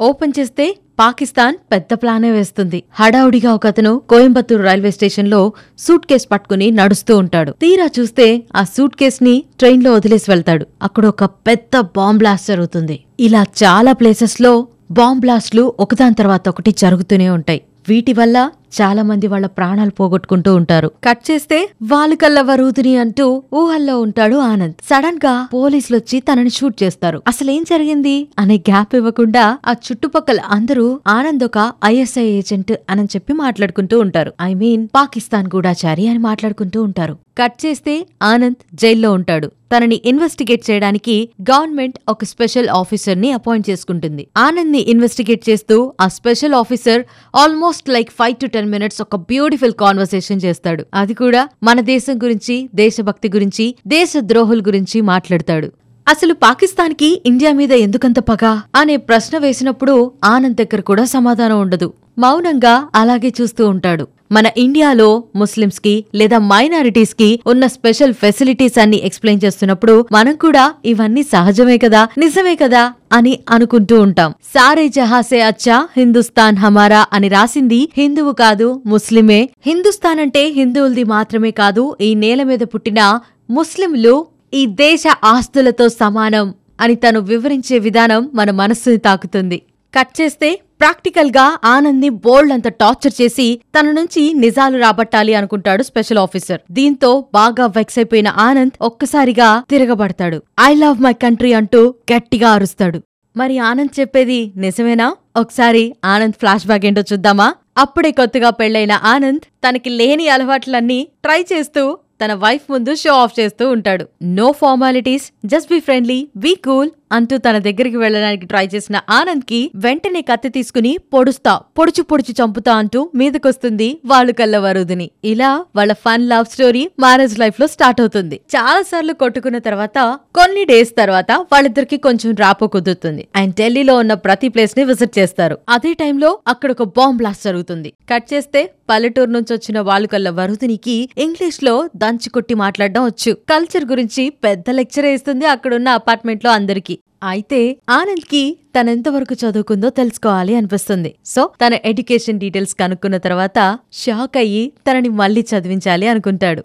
Open చేస్తే పాకిస్తాన్ పెద్ద ప్లానే వేస్తుంది. హడావుడిగా ఒకతను కోయంబత్తూరు రైల్వే స్టేషన్లో సూట్ కేస్ పట్టుకుని నడుస్తూ ఉంటాడు. తీరా చూస్తే ఆ సూట్ కేస్ని ట్రైన్లో వదిలేసి వెళ్తాడు. అక్కడ ఒక పెద్ద బాంబ్ బ్లాస్ట్ జరుగుతుంది. ఇలా చాలా ప్లేసెస్లో బాంబ్ బ్లాస్ట్లు ఒకదాని తర్వాత ఒకటి జరుగుతూనే ఉంటాయి. వీటి వల్ల చాలా మంది వాళ్ళ ప్రాణాలు పోగొట్టుకుంటూ ఉంటారు. కట్ చేస్తే వాళ్ళకల్లా వరూదిని అంటూ ఊహల్లో ఉంటాడు ఆనంద్. సడన్గా పోలీసులు వచ్చి తనని షూట్ చేస్తారు. అసలేం జరిగింది? అనే గ్యాప్ ఇవ్వకుండా ఆ చుట్టుపక్కల అందరూ ఆనంద్ ఒక ఐఎస్ఐ ఏజెంట్ అని చెప్పి మాట్లాడుకుంటూ ఉంటారు. ఐ మీన్ పాకిస్తాన్ గూఢాచారి అని మాట్లాడుకుంటూ ఉంటారు. కట్ చేస్తే ఆనంద్ జైల్లో ఉంటాడు. తనని ఇన్వెస్టిగేట్ చేయడానికి గవర్నమెంట్ ఒక స్పెషల్ ఆఫీసర్ని అపాయింట్ చేసుకుంటుంది. ఆనంద్ని ఇన్వెస్టిగేట్ చేస్తూ ఆ special officer almost like five to ten minutes ఒక బ్యూటిఫుల్ కాన్వర్సేషన్ చేస్తాడు. అది కూడా మన దేశం గురించి దేశభక్తి గురించి దేశ ద్రోహుల గురించి మాట్లాడతాడు. అసలు పాకిస్తాన్కి ఇండియా మీద ఎందుకంత పగ? అనే ప్రశ్న వేసినప్పుడు ఆనంద్ దగ్గర కూడా సమాధానం ఉండదు. మౌనంగా అలాగే చూస్తూ ఉంటాడు. మన ఇండియాలో ముస్లిమ్స్కి లేదా మైనారిటీస్కి ఉన్న స్పెషల్ ఫెసిలిటీస్ అన్ని ఎక్స్ప్లెయిన్ చేస్తున్నప్పుడు మనం కూడా ఇవన్నీ సహజమే కదా నిజమే కదా అని అనుకుంటూ ఉంటాం. సారే జహాసే అచ్చా హిందుస్థాన్ హమారా అని రాసింది హిందువు కాదు ముస్లిమే. హిందుస్థాన్ అంటే హిందువులది మాత్రమే కాదు ఈ నేల మీద పుట్టిన ముస్లింలు ఈ దేశ ఆస్తులతో సమానం అని తను వివరించే విధానం మన మనస్సుని తాకుతుంది. కట్ చేస్తే ప్రాక్టికల్గా ఆనంద్ని బోల్డ్ అంత టార్చర్ చేసి తన నుంచి నిజాలు రాబట్టాలి అనుకుంటాడు స్పెషల్ ఆఫీసర్. దీంతో బాగా వెక్స్ అయిపోయిన ఆనంద్ ఒక్కసారిగా తిరగబడతాడు. ఐ లవ్ మై కంట్రీ అంటూ గట్టిగా అరుస్తాడు. మరి ఆనంద్ చెప్పేది నిజమేనా? ఒకసారి ఆనంద్ ఫ్లాష్ బ్యాక్ ఏంటో చూద్దామా? అప్పుడే కొత్తగా పెళ్ళైన ఆనంద్ తనకి లేని అలవాట్లన్నీ ట్రై చేస్తూ తన వైఫ్ ముందు షో ఆఫ్ చేస్తూ ఉంటాడు. No formalities just be friendly be cool అంటూ తన దగ్గరికి వెళ్ళడానికి ట్రై చేసిన ఆనంద్కి వెంటనే కత్తి తీసుకుని పొడుస్తా పొడుచు పొడుచు చంపుతా అంటూ మీదకొస్తుంది వాళ్ళు కల్ల వరుదిని ఇలా వాళ్ళ ఫన్ లవ్ స్టోరీ మ్యారేజ్ లైఫ్లో స్టార్ట్ అవుతుంది. చాలా సార్లు కొట్టుకున్న తర్వాత కొన్ని డేస్ తర్వాత వాళ్ళిద్దరికి కొంచెం రాపో కుదురుతుంది. అండ్ ఢిల్లీలో ఉన్న ప్రతి ప్లేస్ని విజిట్ చేస్తారు. అదే టైంలో అక్కడ ఒక బాంబ్ బ్లాస్ట్ జరుగుతుంది. కట్ చేస్తే పల్లెటూరు నుంచి వచ్చిన వాళ్ళు కల్ల వరుదినికి ఇంగ్లీష్లో దంచి కొట్టి మాట్లాడడం వచ్చు. కల్చర్ గురించి పెద్ద లెక్చర్ ఇస్తుంది అక్కడున్న అపార్ట్మెంట్లో అందరికీ. అయితే ఆనంద్కి తనెంతవరకు చదువుకుందో తెలుసుకోవాలి అనిపిస్తుంది. సో తన ఎడ్యుకేషన్ డీటెయిల్స్ కనుక్కున్న తర్వాత షాక్ అయ్యి తనని మళ్ళీ చదివించాలి అనుకుంటాడు.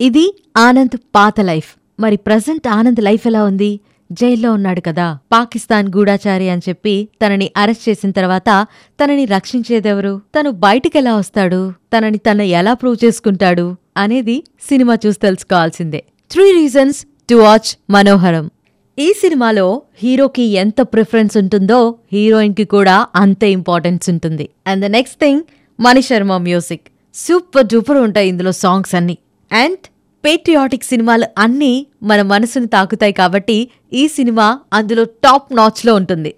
ఇది ఆనంద్ పాత లైఫ్. మరి ప్రజెంట్ ఆనంద్ లైఫ్ ఎలా ఉంది? జైల్లో ఉన్నాడు కదా పాకిస్తాన్ గూఢాచారి అని చెప్పి తనని అరెస్ట్ చేసిన తర్వాత తనని రక్షించేదెవరు? తను బయటికెలా వస్తాడు? తనని తన ఎలా ప్రూవ్ చేసుకుంటాడు? అనేది సినిమా చూసి తెలుసుకోవాల్సిందే. Three reasons to watch Manoharam. ఈ సినిమాలో హీరోకి ఎంత ప్రిఫరెన్స్ ఉంటుందో హీరోయిన్కి కూడా అంతే ఇంపార్టెన్స్ ఉంటుంది. And the next thing Mani Sharma music. Super duper ఉంటాయి ఇందులో సాంగ్స్ అన్నీ. అండ్ పేట్రియాటిక్ సినిమాలు అన్నీ మన మనసును తాకుతాయి కాబట్టి ఈ సినిమా అందులో టాప్ నాచ్లో ఉంటుంది.